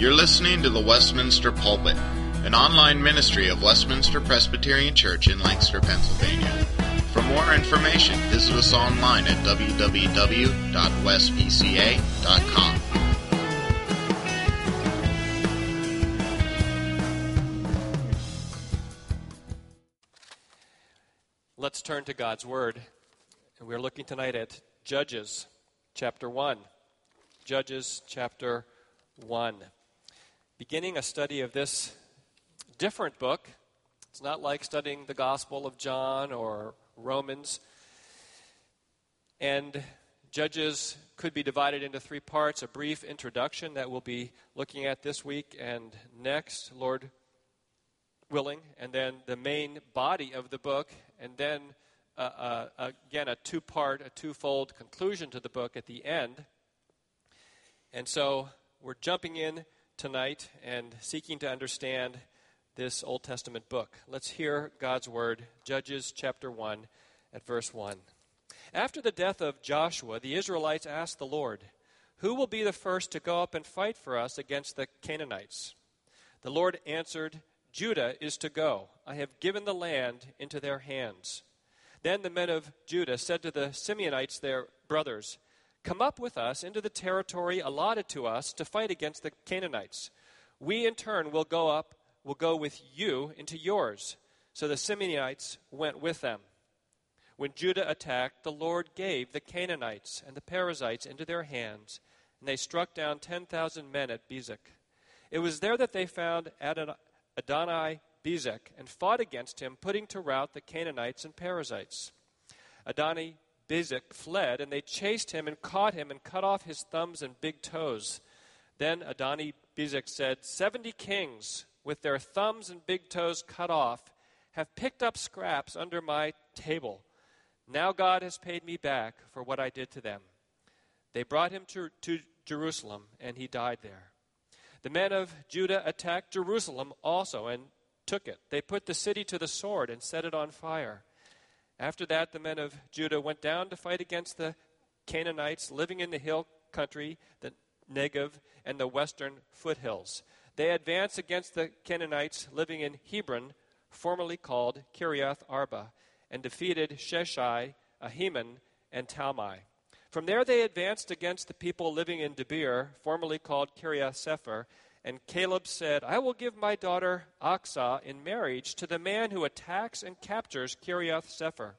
You're listening to the Westminster Pulpit, an online ministry of Westminster Presbyterian Church in Lancaster, Pennsylvania. For more information, visit us online at www.westpca.com. Let's turn to God's Word. And we're looking tonight at Judges chapter 1. Judges chapter 1. Beginning a study of this different book. It's not like studying the Gospel of John or Romans. And Judges could be divided into three parts a brief introduction that we'll be looking at this week and next, Lord willing, and then the main body of the book, and then uh, uh, again a two part, a twofold conclusion to the book at the end. And so we're jumping in tonight and seeking to understand this Old Testament book. Let's hear God's word, Judges chapter 1 at verse 1. After the death of Joshua, the Israelites asked the Lord, Who will be the first to go up and fight for us against the Canaanites? The Lord answered, Judah is to go. I have given the land into their hands. Then the men of Judah said to the Simeonites, their brothers, Come up with us into the territory allotted to us to fight against the Canaanites. We in turn will go up, will go with you into yours. So the Simeonites went with them. When Judah attacked, the Lord gave the Canaanites and the Perizzites into their hands, and they struck down 10,000 men at Bezek. It was there that they found Adonai Adonai Bezek and fought against him, putting to rout the Canaanites and Perizzites. Adonai Bezek fled, and they chased him and caught him and cut off his thumbs and big toes. Then Adonai Bezek said, Seventy kings, with their thumbs and big toes cut off, have picked up scraps under my table. Now God has paid me back for what I did to them. They brought him to, to Jerusalem, and he died there. The men of Judah attacked Jerusalem also and took it. They put the city to the sword and set it on fire. After that, the men of Judah went down to fight against the Canaanites living in the hill country, the Negev, and the western foothills. They advanced against the Canaanites living in Hebron, formerly called Kiriath Arba, and defeated Sheshai, Ahiman, and Talmai. From there they advanced against the people living in Debir, formerly called Kiriath Sepher, and Caleb said, I will give my daughter Achsah in marriage to the man who attacks and captures Kiriath Sepher.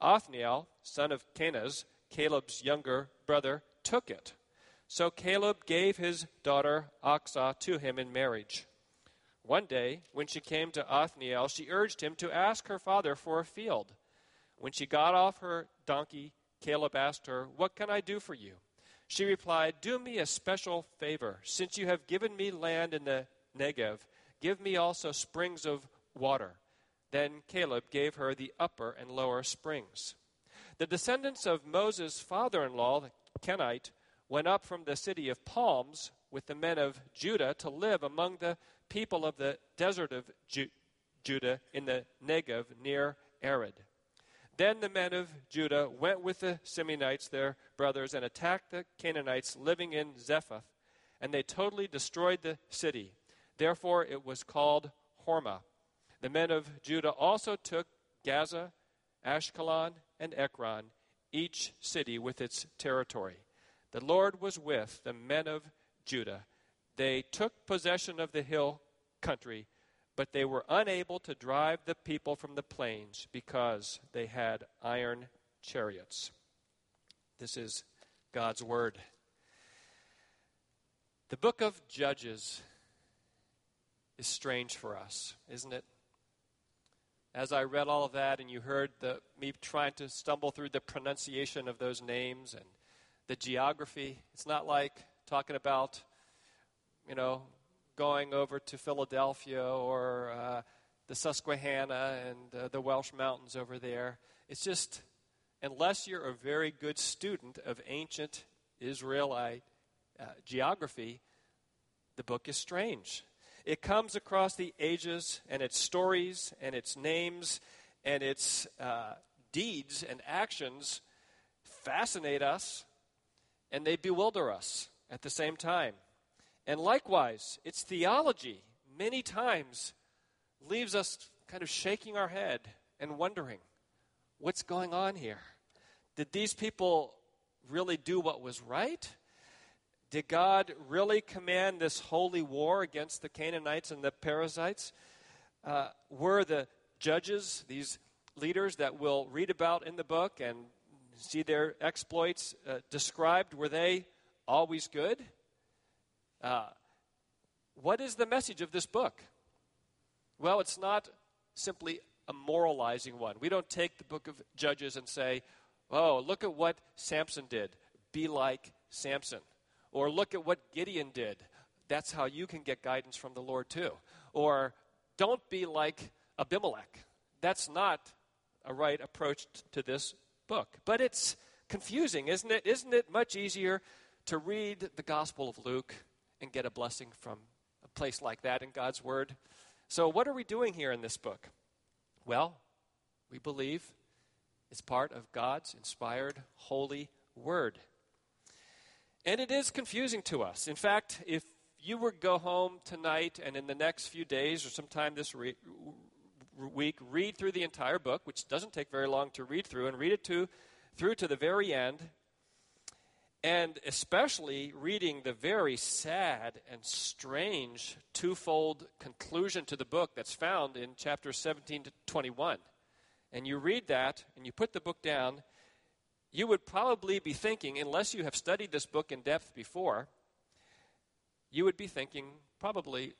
Othniel, son of Kenaz, Caleb's younger brother, took it. So Caleb gave his daughter Achsah to him in marriage. One day, when she came to Othniel, she urged him to ask her father for a field. When she got off her donkey, Caleb asked her, What can I do for you? She replied, Do me a special favor. Since you have given me land in the Negev, give me also springs of water. Then Caleb gave her the upper and lower springs. The descendants of Moses' father in law, the Kenite, went up from the city of Palms with the men of Judah to live among the people of the desert of Ju- Judah in the Negev near Arad. Then the men of Judah went with the Simeonites, their brothers, and attacked the Canaanites living in Zephath, and they totally destroyed the city. Therefore it was called Hormah. The men of Judah also took Gaza, Ashkelon, and Ekron, each city with its territory. The Lord was with the men of Judah. They took possession of the hill country but they were unable to drive the people from the plains because they had iron chariots. This is God's word. The book of Judges is strange for us, isn't it? As I read all of that and you heard the, me trying to stumble through the pronunciation of those names and the geography, it's not like talking about, you know, going over to Philadelphia or uh, the Susquehanna and uh, the Welsh Mountains over there. It's just, unless you're a very good student of ancient Israelite uh, geography, the book is strange. It comes across the ages, and its stories, and its names, and its uh, deeds and actions fascinate us, and they bewilder us at the same time. And likewise, its theology many times leaves us kind of shaking our head and wondering what's going on here? Did these people really do what was right? Did God really command this holy war against the Canaanites and the Perizzites? Uh, were the judges, these leaders that we'll read about in the book and see their exploits uh, described, were they always good? Uh, what is the message of this book? Well, it's not simply a moralizing one. We don't take the book of Judges and say, oh, look at what Samson did. Be like Samson. Or look at what Gideon did. That's how you can get guidance from the Lord, too. Or don't be like Abimelech. That's not a right approach to this book. But it's confusing, isn't it? Isn't it much easier to read the Gospel of Luke and get a blessing from a place like that in God's Word? So, what are we doing here in this book? Well, we believe it's part of God's inspired, holy Word. And it is confusing to us. In fact, if you were to go home tonight and in the next few days or sometime this re- week read through the entire book, which doesn't take very long to read through, and read it to, through to the very end, and especially reading the very sad and strange twofold conclusion to the book that's found in chapters 17 to 21. And you read that and you put the book down, you would probably be thinking, unless you have studied this book in depth before, you would be thinking, probably,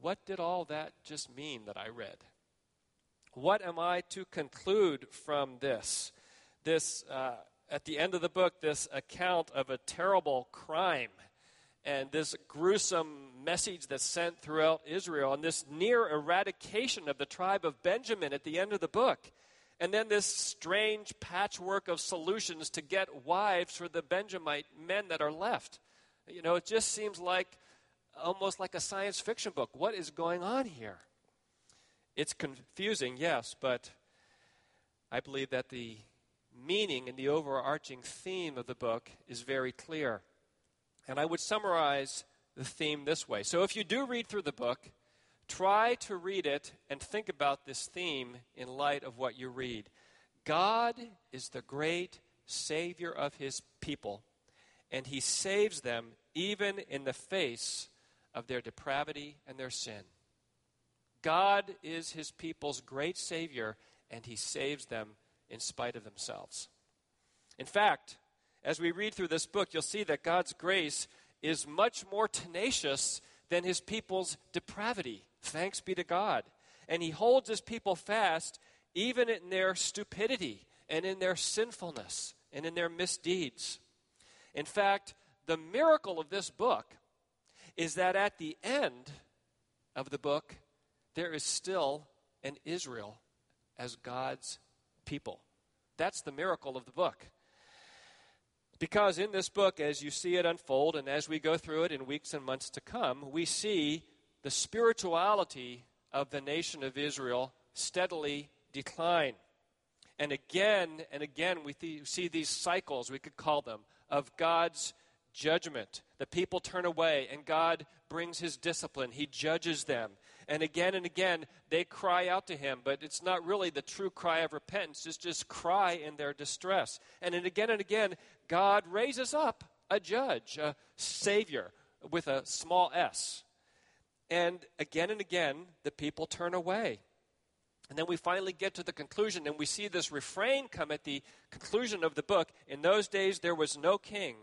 what did all that just mean that I read? What am I to conclude from this? This. Uh, at the end of the book this account of a terrible crime and this gruesome message that's sent throughout Israel and this near eradication of the tribe of Benjamin at the end of the book. And then this strange patchwork of solutions to get wives for the Benjamite men that are left. You know, it just seems like almost like a science fiction book. What is going on here? It's confusing, yes, but I believe that the meaning and the overarching theme of the book is very clear. And I would summarize the theme this way. So if you do read through the book, try to read it and think about this theme in light of what you read. God is the great Savior of His people, and He saves them even in the face of their depravity and their sin. God is His people's great Savior, and He saves them in spite of themselves. In fact, as we read through this book, you'll see that God's grace is much more tenacious than his people's depravity. Thanks be to God. And he holds his people fast even in their stupidity and in their sinfulness and in their misdeeds. In fact, the miracle of this book is that at the end of the book, there is still an Israel as God's people. That's the miracle of the book. Because in this book, as you see it unfold and as we go through it in weeks and months to come, we see the spirituality of the nation of Israel steadily decline. And again and again, we th- see these cycles, we could call them, of God's judgment. The people turn away, and God brings his discipline. He judges them. And again and again, they cry out to him, but it's not really the true cry of repentance. It's just cry in their distress. And then again and again, God raises up a judge, a savior with a small s. And again and again, the people turn away. And then we finally get to the conclusion, and we see this refrain come at the conclusion of the book. In those days, there was no king,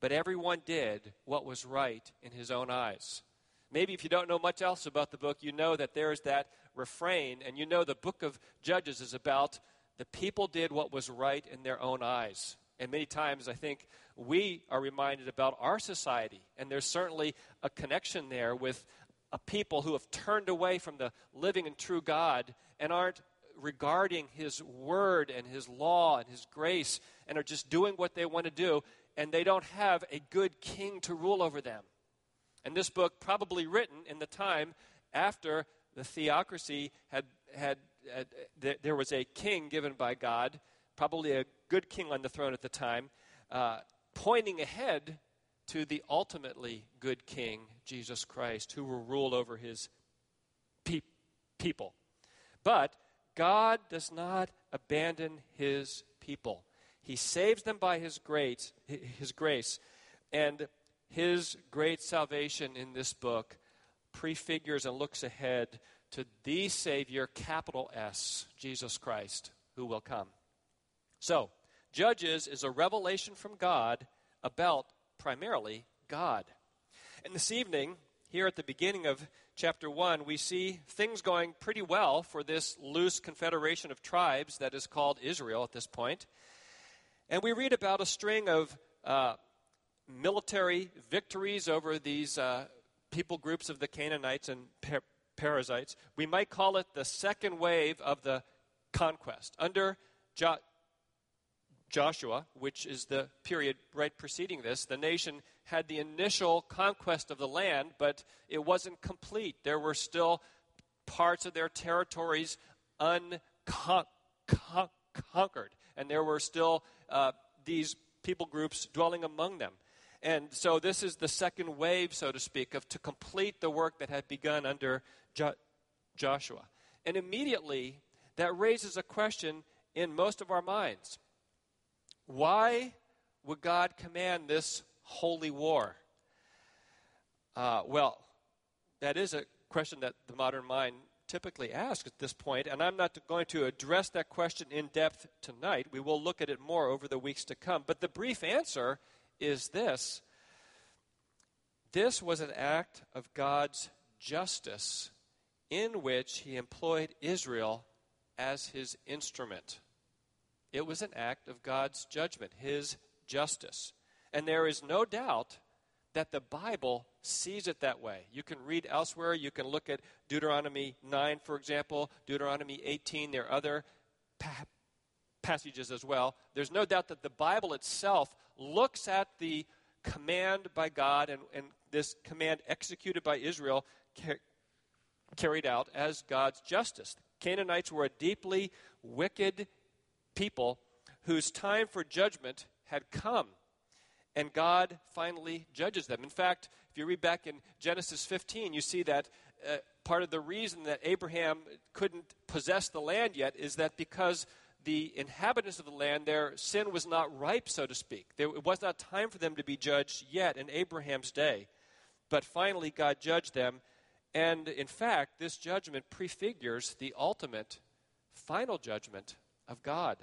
but everyone did what was right in his own eyes. Maybe if you don't know much else about the book, you know that there's that refrain, and you know the book of Judges is about the people did what was right in their own eyes. And many times I think we are reminded about our society, and there's certainly a connection there with a people who have turned away from the living and true God and aren't regarding His word and His law and His grace and are just doing what they want to do, and they don't have a good king to rule over them. And this book, probably written in the time after the theocracy had, had, had th- there was a king given by God, probably a good king on the throne at the time, uh, pointing ahead to the ultimately good king, Jesus Christ, who will rule over his pe- people. But God does not abandon his people. He saves them by his grace, his grace. And his great salvation in this book prefigures and looks ahead to the Savior, capital S, Jesus Christ, who will come. So, Judges is a revelation from God about primarily God. And this evening, here at the beginning of chapter 1, we see things going pretty well for this loose confederation of tribes that is called Israel at this point. And we read about a string of uh, military victories over these uh, people groups of the Canaanites and per- Perizzites. We might call it the second wave of the conquest. Under jo- Joshua, which is the period right preceding this, the nation had the initial conquest of the land, but it wasn't complete. There were still parts of their territories unconquered, and there were still uh, these people groups dwelling among them. And so this is the second wave, so to speak, of to complete the work that had begun under jo- Joshua. And immediately that raises a question in most of our minds. Why would God command this holy war? Uh, well, that is a question that the modern mind typically asks at this point, and I'm not going to address that question in depth tonight. We will look at it more over the weeks to come. But the brief answer is this this was an act of God's justice in which he employed Israel as his instrument. It was an act of God's judgment, his justice. And there is no doubt that the Bible sees it that way. You can read elsewhere. You can look at Deuteronomy 9, for example, Deuteronomy 18. There are other pa- passages as well. There's no doubt that the Bible itself looks at the command by God and, and this command executed by Israel car- carried out as God's justice. Canaanites were a deeply wicked people whose time for judgment had come. And God finally judges them. In fact, if you read back in Genesis 15, you see that uh, part of the reason that Abraham couldn't possess the land yet is that because the inhabitants of the land, their sin was not ripe, so to speak. There, it was not time for them to be judged yet in Abraham's day. But finally, God judged them. And in fact, this judgment prefigures the ultimate, final judgment of God.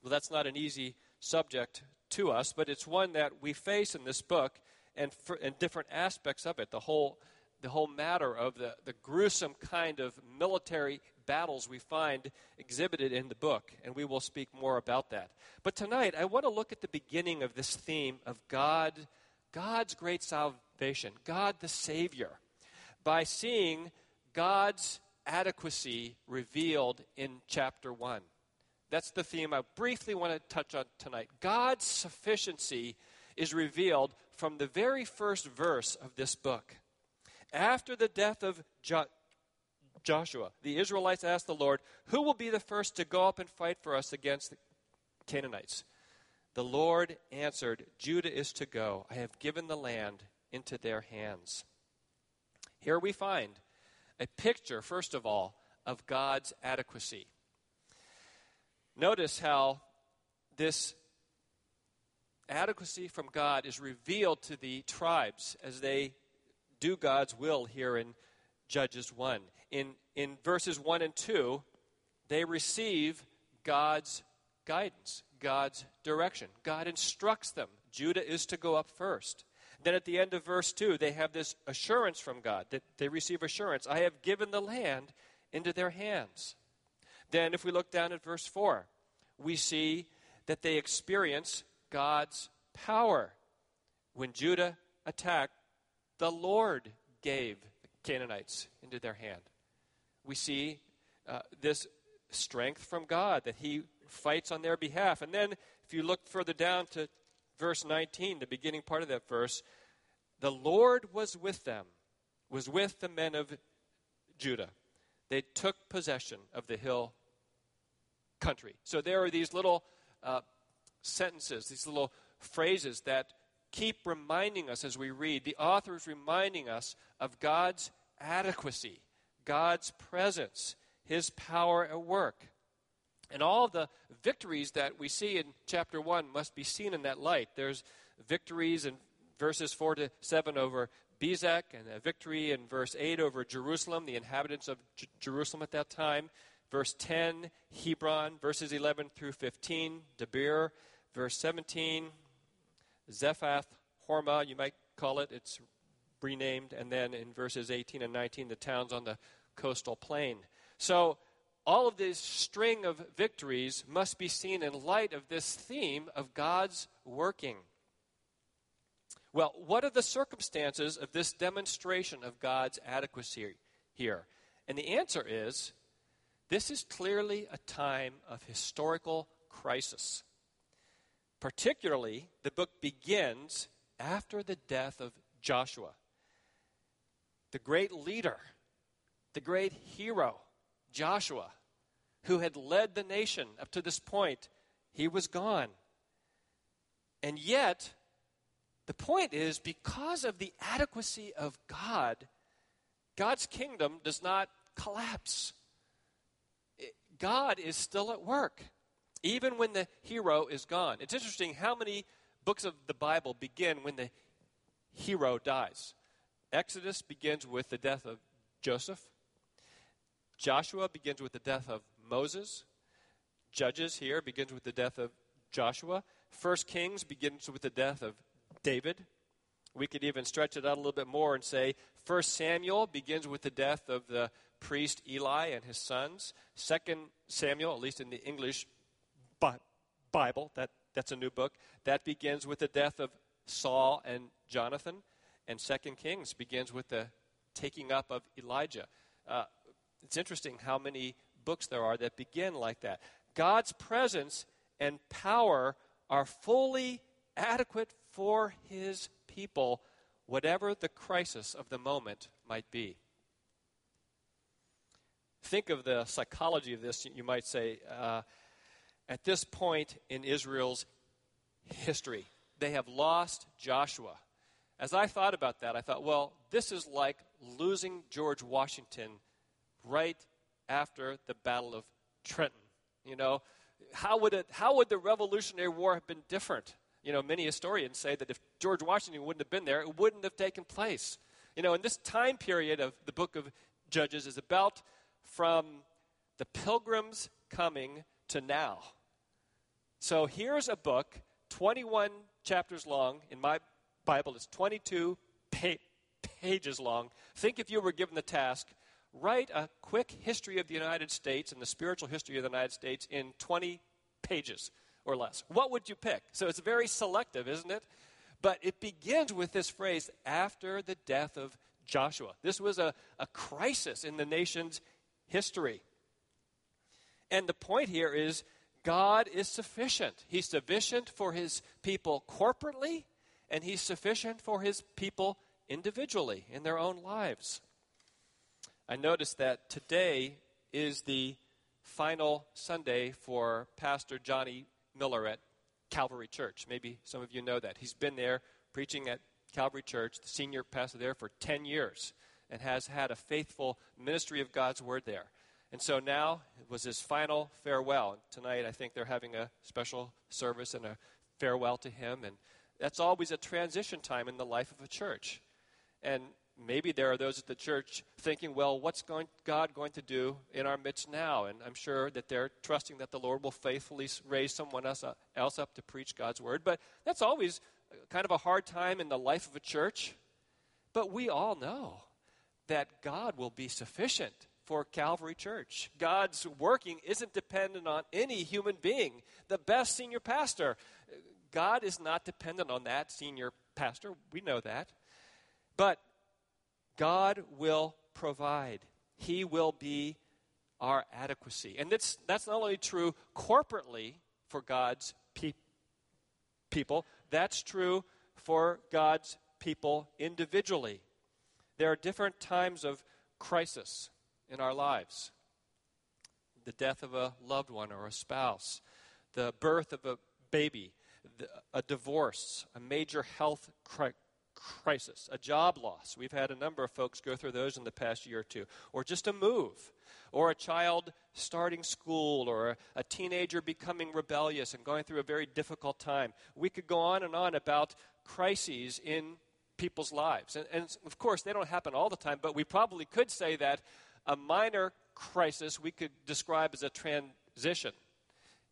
Well, that's not an easy subject to us, but it's one that we face in this book and, for, and different aspects of it. The whole, the whole matter of the, the gruesome kind of military battles we find exhibited in the book, and we will speak more about that. But tonight, I want to look at the beginning of this theme of God, God's great salvation, God the Savior, by seeing God's adequacy revealed in chapter 1. That's the theme I briefly want to touch on tonight. God's sufficiency is revealed from the very first verse of this book. After the death of jo- Joshua, the Israelites asked the Lord, Who will be the first to go up and fight for us against the Canaanites? The Lord answered, Judah is to go. I have given the land into their hands. Here we find a picture, first of all, of God's adequacy. Notice how this adequacy from God is revealed to the tribes as they do God's will here in Judges 1. In, in verses 1 and 2, they receive God's guidance, God's direction. God instructs them. Judah is to go up first. Then at the end of verse 2, they have this assurance from God that they receive assurance I have given the land into their hands. Then, if we look down at verse 4, we see that they experience God's power. When Judah attacked, the Lord gave the Canaanites into their hand. We see uh, this strength from God that He fights on their behalf. And then, if you look further down to verse 19, the beginning part of that verse, the Lord was with them, was with the men of Judah. They took possession of the hill country. So there are these little uh, sentences, these little phrases that keep reminding us as we read. The author is reminding us of God's adequacy, God's presence, His power at work. And all the victories that we see in chapter 1 must be seen in that light. There's victories in verses 4 to 7 over Bezek, and a victory in verse 8 over Jerusalem, the inhabitants of J- Jerusalem at that time. Verse 10, Hebron. Verses 11 through 15, Debir. Verse 17, Zephath Hormah, you might call it. It's renamed. And then in verses 18 and 19, the towns on the coastal plain. So all of this string of victories must be seen in light of this theme of God's working. Well, what are the circumstances of this demonstration of God's adequacy here? And the answer is this is clearly a time of historical crisis. Particularly, the book begins after the death of Joshua, the great leader, the great hero, Joshua, who had led the nation up to this point. He was gone. And yet, the point is because of the adequacy of God, God's kingdom does not collapse. God is still at work, even when the hero is gone. It's interesting how many books of the Bible begin when the hero dies. Exodus begins with the death of Joseph. Joshua begins with the death of Moses. Judges here begins with the death of Joshua. First Kings begins with the death of David. We could even stretch it out a little bit more and say First Samuel begins with the death of the priest Eli and his sons. Second Samuel, at least in the English Bible, that, that's a new book, that begins with the death of Saul and Jonathan. And Second Kings begins with the taking up of Elijah. Uh, it's interesting how many books there are that begin like that. God's presence and power are fully adequate for his people, whatever the crisis of the moment might be think of the psychology of this, you might say, uh, at this point in Israel's history, they have lost Joshua. As I thought about that, I thought, well, this is like losing George Washington right after the Battle of Trenton. You know, how would, it, how would the Revolutionary War have been different? You know, many historians say that if George Washington wouldn't have been there, it wouldn't have taken place. You know, in this time period of the book of Judges is about from the pilgrims coming to now. So here's a book, 21 chapters long. In my Bible, it's 22 pa- pages long. Think if you were given the task, write a quick history of the United States and the spiritual history of the United States in 20 pages or less. What would you pick? So it's very selective, isn't it? But it begins with this phrase after the death of Joshua. This was a, a crisis in the nation's history. And the point here is God is sufficient. He's sufficient for his people corporately, and he's sufficient for his people individually in their own lives. I noticed that today is the final Sunday for Pastor Johnny Miller at Calvary Church. Maybe some of you know that. He's been there preaching at Calvary Church, the senior pastor there for 10 years and has had a faithful ministry of God's word there. And so now it was his final farewell. Tonight, I think they're having a special service and a farewell to him. And that's always a transition time in the life of a church. And maybe there are those at the church thinking, well, what's going, God going to do in our midst now? And I'm sure that they're trusting that the Lord will faithfully raise someone else, uh, else up to preach God's word. But that's always uh, kind of a hard time in the life of a church. But we all know that God will be sufficient for Calvary Church. God's working isn't dependent on any human being. The best senior pastor, uh, God is not dependent on that senior pastor. We know that. But God will provide, He will be our adequacy. And that's, that's not only true corporately for God's pe- people, that's true for God's people individually. There are different times of crisis in our lives the death of a loved one or a spouse, the birth of a baby, a divorce, a major health cri- crisis, a job loss. We've had a number of folks go through those in the past year or two, or just a move, or a child starting school, or a, teenager becoming rebellious and going through a very difficult time. We could go on and on about crises in people's lives. And, and, of course, they don't happen all the time, but we probably could say that a minor crisis we could describe as a transition.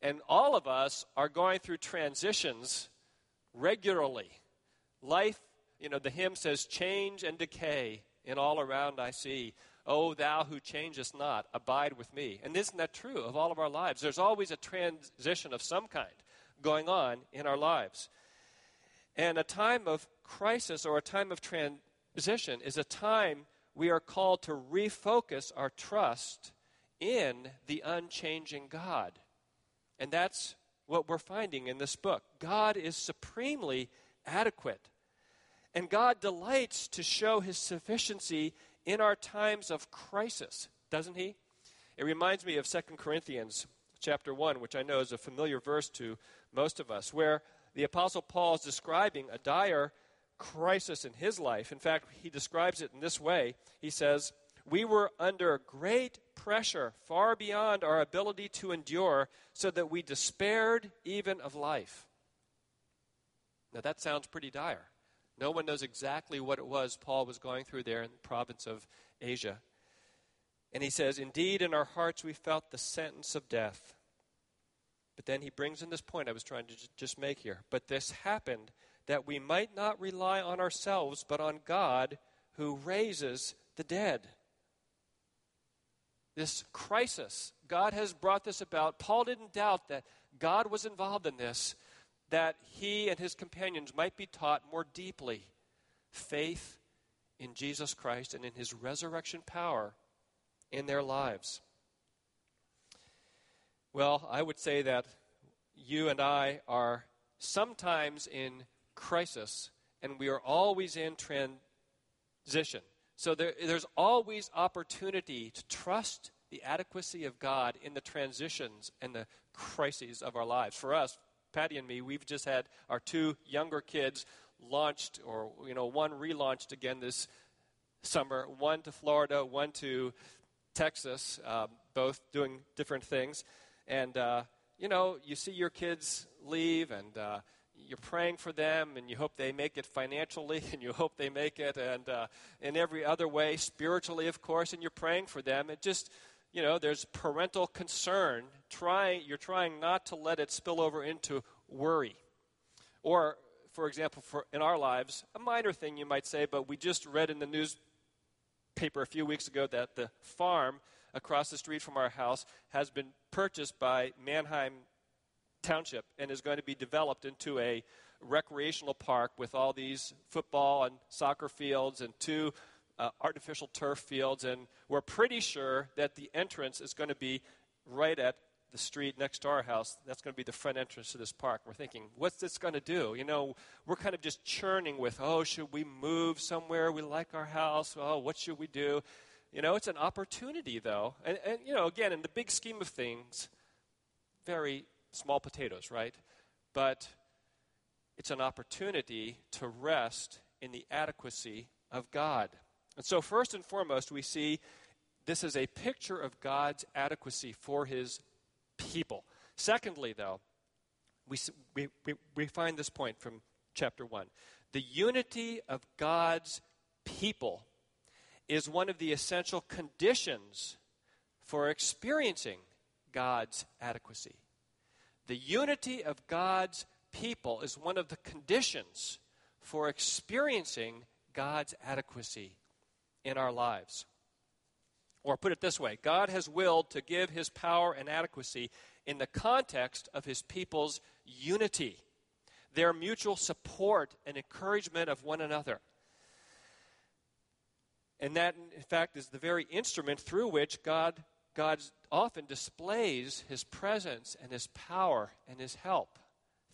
And all of us are going through transitions regularly. Life, you know, the hymn says, change and decay in all around I see. O thou who changest not, abide with me. And isn't that true of all of our lives? There's always a transition of some kind going on in our lives. And a time of crisis or a time of transition is a time we are called to refocus our trust in the unchanging God. And that's what we're finding in this book. God is supremely adequate. And God delights to show his sufficiency in our times of crisis, doesn't he? It reminds me of 2 Corinthians chapter 1, which I know is a familiar verse to most of us, where the Apostle Paul is describing a dire crisis in his life. In fact, he describes it in this way He says, We were under great pressure far beyond our ability to endure, so that we despaired even of life. Now, that sounds pretty dire. No one knows exactly what it was Paul was going through there in the province of Asia. And he says, Indeed, in our hearts we felt the sentence of death. But then he brings in this point I was trying to just make here. But this happened that we might not rely on ourselves, but on God who raises the dead this crisis. God has brought this about. Paul didn't doubt that God was involved in this, that he and his companions might be taught more deeply faith in Jesus Christ and in his resurrection power in their lives. Well, I would say that you and I are sometimes in crisis, and we are always in transition. So there, there's always opportunity to trust the adequacy of God in the transitions and the crises of our lives. For us, Patty and me, we've just had our two younger kids launched, or you know, one relaunched again this summer. One to Florida, one to Texas, um, both doing different things. And uh, you know, you see your kids leave, and uh, you're praying for them and you hope they make it financially and you hope they make it and uh, in every other way spiritually of course and you're praying for them it just you know there's parental concern. Trying you're trying not to let it spill over into worry. Or for example for in our lives a minor thing you might say but we just read in the newspaper a few weeks ago that the farm across the street from our house has been purchased by Manheim Township and is going to be developed into a recreational park with all these football and soccer fields and two uh, artificial turf fields. And we're pretty sure that the entrance is going to be right at the street next to our house. That's going to be the front entrance to this park. We're thinking, what's this going to do? You know, we're kind of just churning with, oh, should we move somewhere? We like our house. Oh, what should we do? You know, it's an opportunity, though. And, and you know, again, in the big scheme of things, very small potatoes, right? But it's an opportunity to rest in the adequacy of God. And so, first and foremost, we see this is a picture of God's adequacy for his people. Secondly, though, we, we, we find this point from chapter 1. The unity of God's people is one of the essential conditions for experiencing God's adequacy. The unity of God's people is one of the conditions for experiencing God's adequacy in our lives. Or put it this way God has willed to give his power and adequacy in the context of his people's unity, their mutual support and encouragement of one another. And that, in fact, is the very instrument through which God God often displays his presence and his power and his help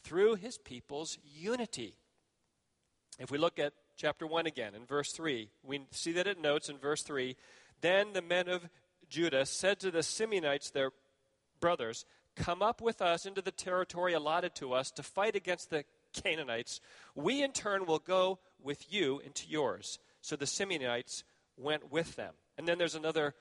through his people's unity. If we look at chapter 1 again in verse 3, we see that it notes in verse 3 Then the men of Judah said to the Simeonites, their brothers, come up with us into the territory allotted to us to fight against the Canaanites. We, in turn, will go with you into yours. So the Simeonites went with them. And then there's another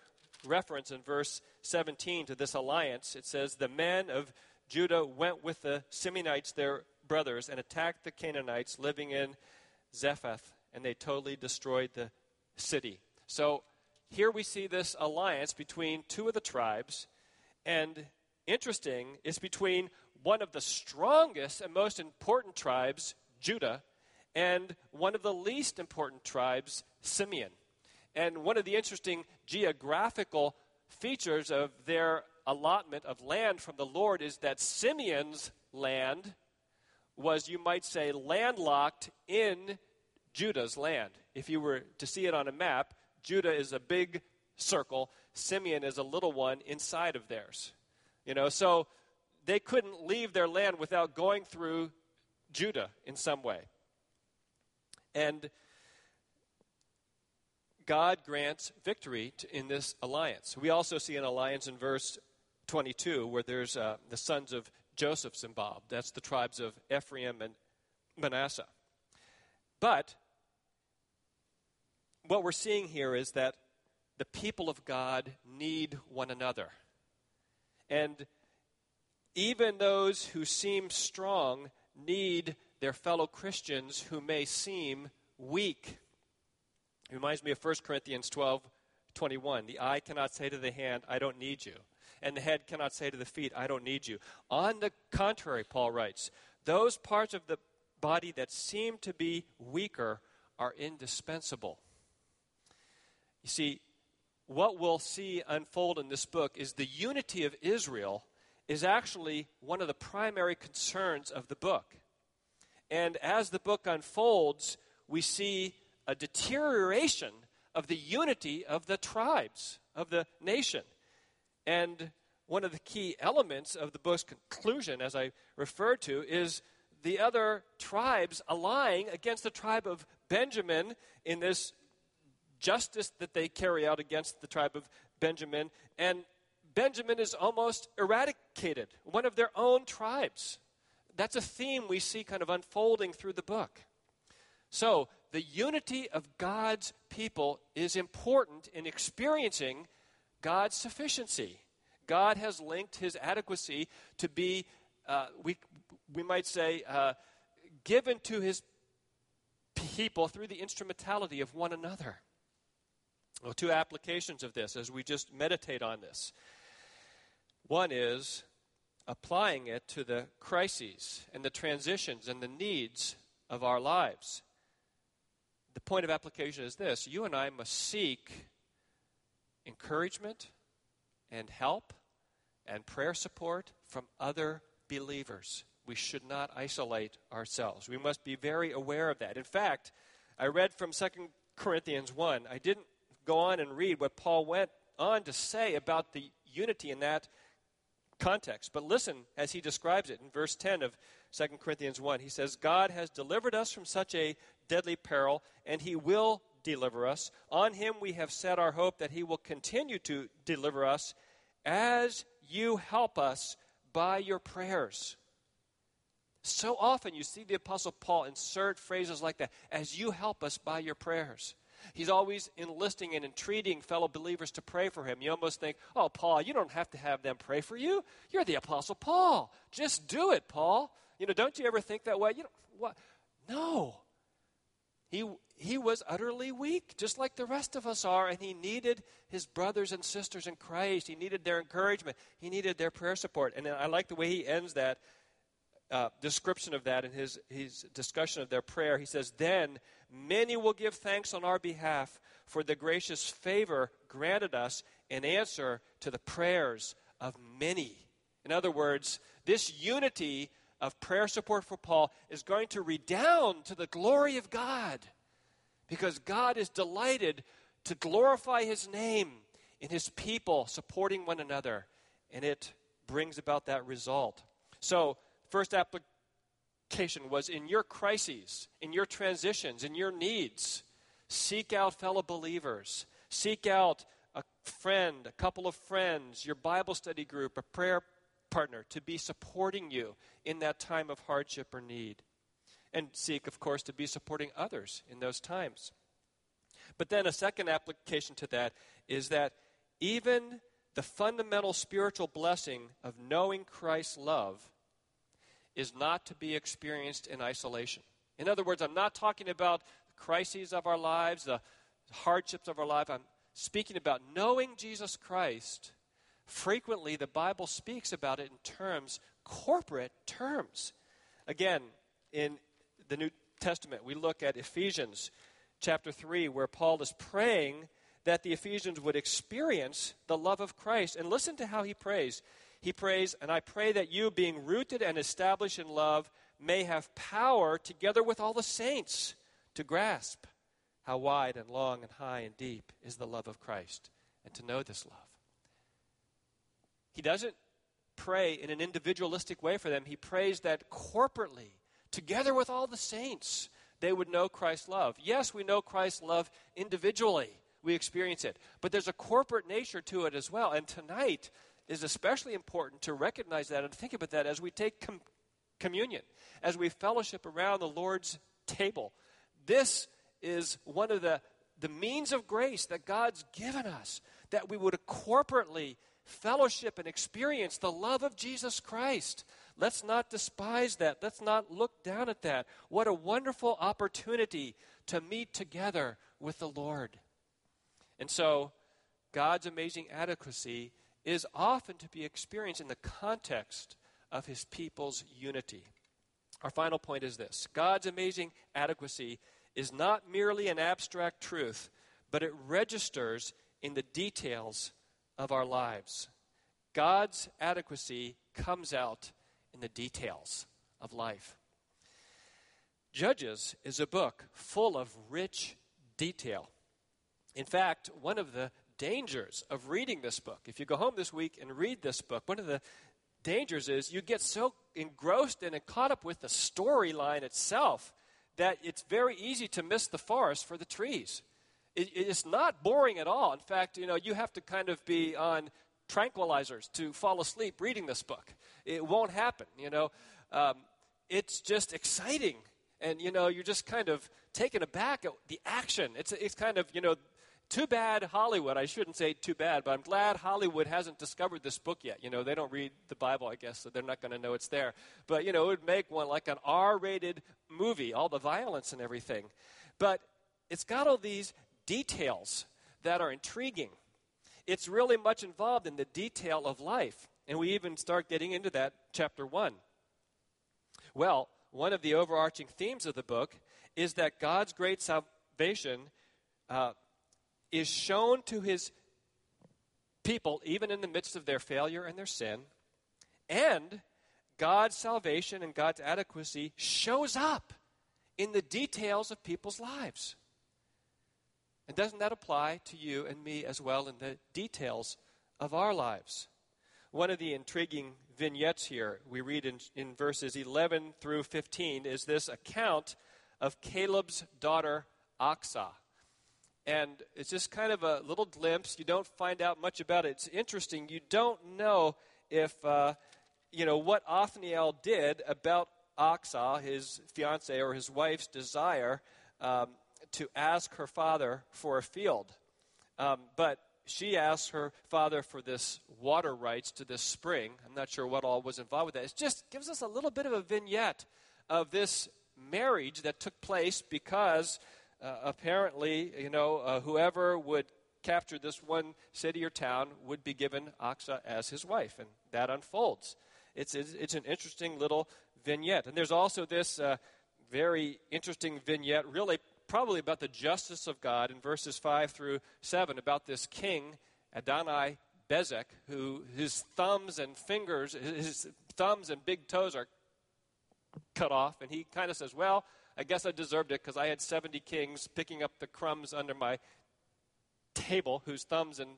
reference in verse 17 to this alliance. It says, The men of Judah went with the Simeonites, their brothers, and attacked the Canaanites living in Zephath, and they totally destroyed the city. So here we see this alliance between two of the tribes, and interesting, it's between one of the strongest and most important tribes, Judah, and one of the least important tribes, Simeon. And one of the interesting geographical features of their allotment of land from the Lord is that Simeon's land was, you might say, landlocked in Judah's land. If you were to see it on a map, Judah is a big circle, Simeon is a little one inside of theirs. You know, so they couldn't leave their land without going through Judah in some way. And God grants victory to, in this alliance. We also see an alliance in verse 22 where there's uh, the sons of Joseph's involved. That's the tribes of Ephraim and Manasseh. But what we're seeing here is that the people of God need one another. And even those who seem strong need their fellow Christians who may seem weak. It reminds me of 1 Corinthians 12 21. The eye cannot say to the hand, I don't need you. And the head cannot say to the feet, I don't need you. On the contrary, Paul writes, those parts of the body that seem to be weaker are indispensable. You see, what we'll see unfold in this book is the unity of Israel is actually one of the primary concerns of the book. And as the book unfolds, we see a deterioration of the unity of the tribes of the nation. And one of the key elements of the book's conclusion, as I referred to, is the other tribes allying against the tribe of Benjamin in this justice that they carry out against the tribe of Benjamin. And Benjamin is almost eradicated, one of their own tribes. That's a theme we see kind of unfolding through the book. So, the unity of God's people is important in experiencing God's sufficiency. God has linked his adequacy to be, uh, we, we might say, uh, given to his people through the instrumentality of one another. Well, two applications of this as we just meditate on this. One is applying it to the crises and the transitions and the needs of our lives the point of application is this you and I must seek encouragement and help and prayer support from other believers. We should not isolate ourselves. We must be very aware of that. In fact, I read from 2 Corinthians 1. I didn't go on and read what Paul went on to say about the unity in that context. But listen as he describes it in verse 10 of 2 Corinthians 1. He says, God has delivered us from such a deadly peril, and he will deliver us. On him we have set our hope that he will continue to deliver us as you help us by your prayers. So often you see the Apostle Paul insert phrases like that as you help us by your prayers. He's always enlisting and entreating fellow believers to pray for him. You almost think, oh, Paul, you don't have to have them pray for you. You're the Apostle Paul. Just do it, Paul. You know, don't you ever think that way? You know, what? No. He, he was utterly weak, just like the rest of us are, and he needed his brothers and sisters in Christ. He needed their encouragement. He needed their prayer support. And I like the way he ends that uh, description of that in his, his discussion of their prayer. He says, Then many will give thanks on our behalf for the gracious favor granted us in answer to the prayers of many. In other words, this unity of prayer support for Paul is going to redound to the glory of God because God is delighted to glorify his name in his people supporting one another, and it brings about that result. So, first application was in your crises, in your transitions, in your needs, seek out fellow believers, seek out a friend, a couple of friends, your Bible study group, a prayer partner to be supporting you in that time of hardship or need. And seek, of course, to be supporting others in those times. But then a second application to that is that even the fundamental spiritual blessing of knowing Christ's love is not to be experienced in isolation. In other words, I'm not talking about the crises of our lives, the hardships of our life. I'm speaking about knowing Jesus Christ. Frequently, the Bible speaks about it in terms, corporate terms. Again, in the New Testament, we look at Ephesians chapter 3, where Paul is praying that the Ephesians would experience the love of Christ. And listen to how he prays. He prays, And I pray that you, being rooted and established in love, may have power, together with all the saints, to grasp how wide and long and high and deep is the love of Christ, and to know this love. He doesn't pray in an individualistic way for them, he prays that corporately, together with all the saints, they would know Christ's love. Yes, we know Christ's love individually, we experience it, but there's a corporate nature to it as well. And tonight is especially important to recognize that and think about that as we take com- communion, as we fellowship around the Lord's table. This is one of the, the means of grace that God's given us, that we would corporately fellowship and experience the love of Jesus Christ. Let's not despise that. Let's not look down at that. What a wonderful opportunity to meet together with the Lord. And so, God's amazing adequacy is often to be experienced in the context of his people's unity. Our final point is this God's amazing adequacy is not merely an abstract truth, but it registers in the details of our lives. God's adequacy comes out in the details of life. Judges is a book full of rich detail. In fact, one of the dangers of reading this book, if you go home this week and read this book, one of the dangers is you get so engrossed and caught up with the storyline itself that it's very easy to miss the forest for the trees. It, it's not boring at all. In fact, you know, you have to kind of be on tranquilizers to fall asleep reading this book. It won't happen, you know. Um, it's just exciting. And, you know, you're just kind of taken aback at the action. It's, it's kind of, you know, too bad Hollywood. I shouldn't say too bad, but I'm glad Hollywood hasn't discovered this book yet. You know, they don't read the Bible, I guess, so they're not going to know it's there. But, you know, it would make one like an R rated movie, all the violence and everything. But it's got all these details that are intriguing. It's really much involved in the detail of life. And we even start getting into that chapter 1. Well, one of the overarching themes of the book is that God's great salvation. Uh, is shown to his people, even in the midst of their failure and their sin, and God's salvation and God's adequacy shows up in the details of people's lives. And doesn't that apply to you and me as well in the details of our lives? One of the intriguing vignettes here we read in, in verses 11 through 15 is this account of Caleb's daughter Achsah. And it's just kind of a little glimpse. You don't find out much about it. It's interesting. You don't know if, uh, you know, what Othniel did about Achsah, his fiance or his wife's desire um, to ask her father for a field. Um, but she asked her father for this water rights to this spring. I'm not sure what all was involved with that. It just gives us a little bit of a vignette of this marriage that took place because uh, apparently, you know, uh, whoever would capture this one city or town would be given Achsah as his wife, and that unfolds. It's, it's, it's an interesting little vignette. And there's also this uh, very interesting vignette, really probably about the justice of God in verses 5 through 7, about this king, Adonai Bezek, who his thumbs and fingers, his thumbs and big toes are cut off, and he kind of says, Well, I guess I deserved it because I had 70 kings picking up the crumbs under my table whose thumbs and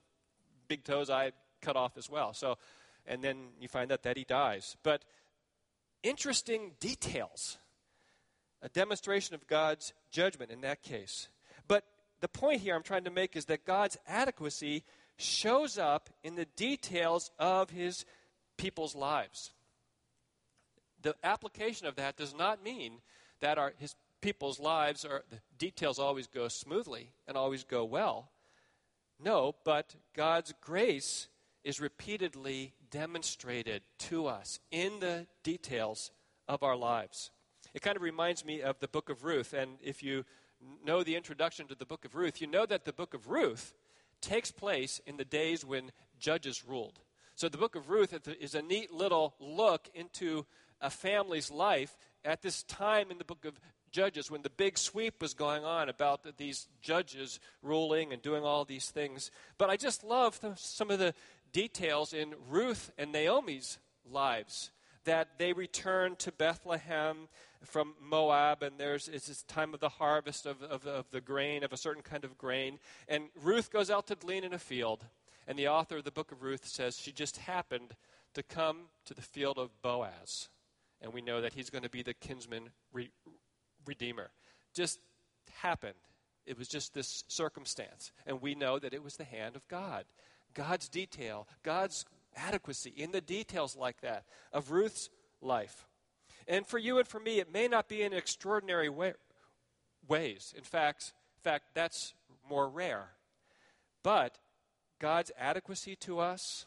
big toes I cut off as well. So, and then you find out that he dies. But interesting details. A demonstration of God's judgment in that case. But the point here I'm trying to make is that God's adequacy shows up in the details of his people's lives. The application of that does not mean that our, his people's lives are the details always go smoothly and always go well. No, but God's grace is repeatedly demonstrated to us in the details of our lives. It kind of reminds me of the book of Ruth. And if you know the introduction to the book of Ruth, you know that the book of Ruth takes place in the days when judges ruled. So the book of Ruth is a neat little look into a family's life at this time in the book of Judges when the big sweep was going on about these judges ruling and doing all these things. But I just love the, some of the details in Ruth and Naomi's lives that they return to Bethlehem from Moab, and there's it's this time of the harvest of, of, of, the grain, of a certain kind of grain. And Ruth goes out to glean in a field, and the author of the book of Ruth says she just happened to come to the field of Boaz. And we know that he's going to be the kinsman re- redeemer. Just happened. It was just this circumstance. And we know that it was the hand of God. God's detail, God's adequacy in the details like that of Ruth's life. And for you and for me, it may not be in extraordinary way, ways. In fact, in fact, that's more rare. But God's adequacy to us,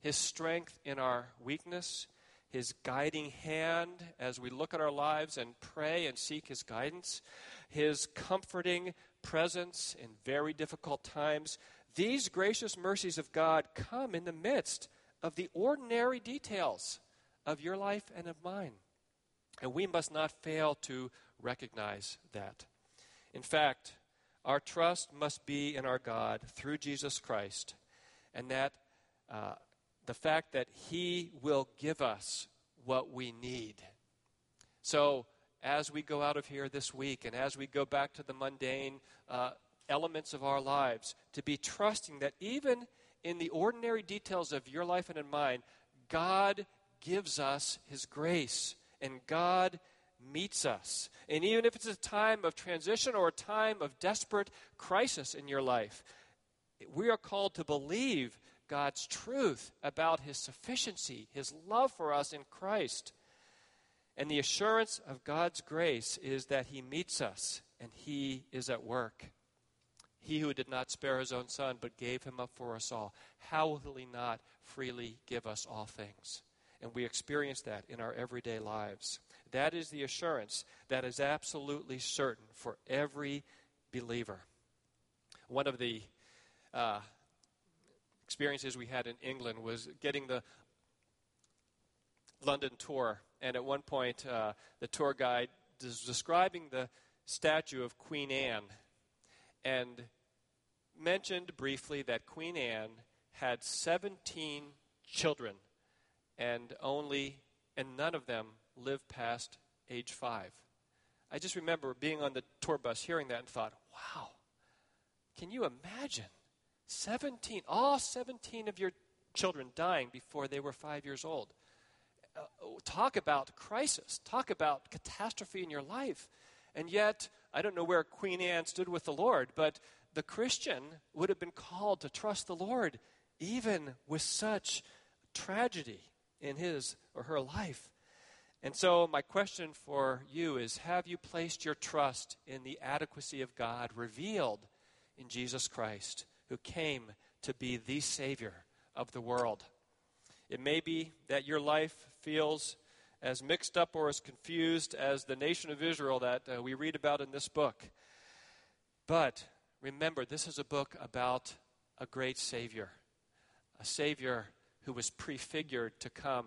His strength in our weakness, His guiding hand as we look at our lives and pray and seek His guidance, His comforting presence in very difficult times, these gracious mercies of God come in the midst of the ordinary details of your life and of mine. And we must not fail to recognize that. In fact, our trust must be in our God through Jesus Christ, and that uh, the fact that He will give us what we need. So, as we go out of here this week and as we go back to the mundane uh, elements of our lives, to be trusting that even in the ordinary details of your life and in mine, God gives us His grace and God meets us. And even if it's a time of transition or a time of desperate crisis in your life, we are called to believe God's truth about His sufficiency, His love for us in Christ. And the assurance of God's grace is that He meets us and He is at work. He who did not spare his own son, but gave him up for us all, how will he not freely give us all things? And we experience that in our everyday lives. That is the assurance that is absolutely certain for every believer. One of the uh, experiences we had in England was getting the London tour. And at one point, uh, the tour guide was describing the statue of Queen Anne and mentioned briefly that Queen Anne had 17 children and only and none of them lived past age 5. I just remember being on the tour bus hearing that and thought, "Wow. Can you imagine 17 all 17 of your children dying before they were 5 years old?" Uh, talk about crisis, talk about catastrophe in your life. And yet, I don't know where Queen Anne stood with the Lord, but the Christian would have been called to trust the Lord even with such tragedy in his or her life. And so, my question for you is Have you placed your trust in the adequacy of God revealed in Jesus Christ, who came to be the Savior of the world? It may be that your life feels as mixed up or as confused as the nation of Israel that uh, we read about in this book. But remember, this is a book about a great Savior, a Savior who was prefigured to come,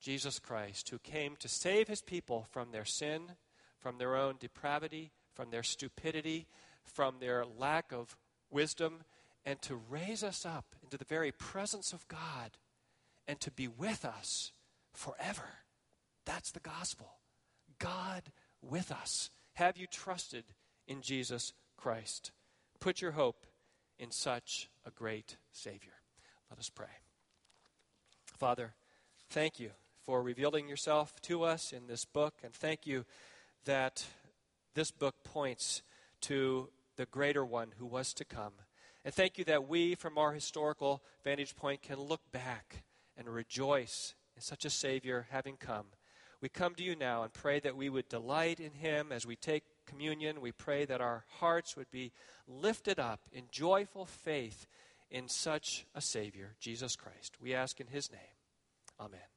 Jesus Christ, who came to save his people from their sin, from their own depravity, from their stupidity, from their lack of wisdom, and to raise us up into the very presence of God and to be with us forever. That's the gospel. God with us. Have you trusted in Jesus Christ? Put your hope in such a great Savior. Let us pray. Father, thank you for revealing yourself to us in this book, and thank you that this book points to the greater one who was to come. And thank you that we, from our historical vantage point, can look back and rejoice in such a Savior having come. We come to you now and pray that we would delight in him as we take communion. We pray that our hearts would be lifted up in joyful faith in such a Savior, Jesus Christ. We ask in His name. Amen.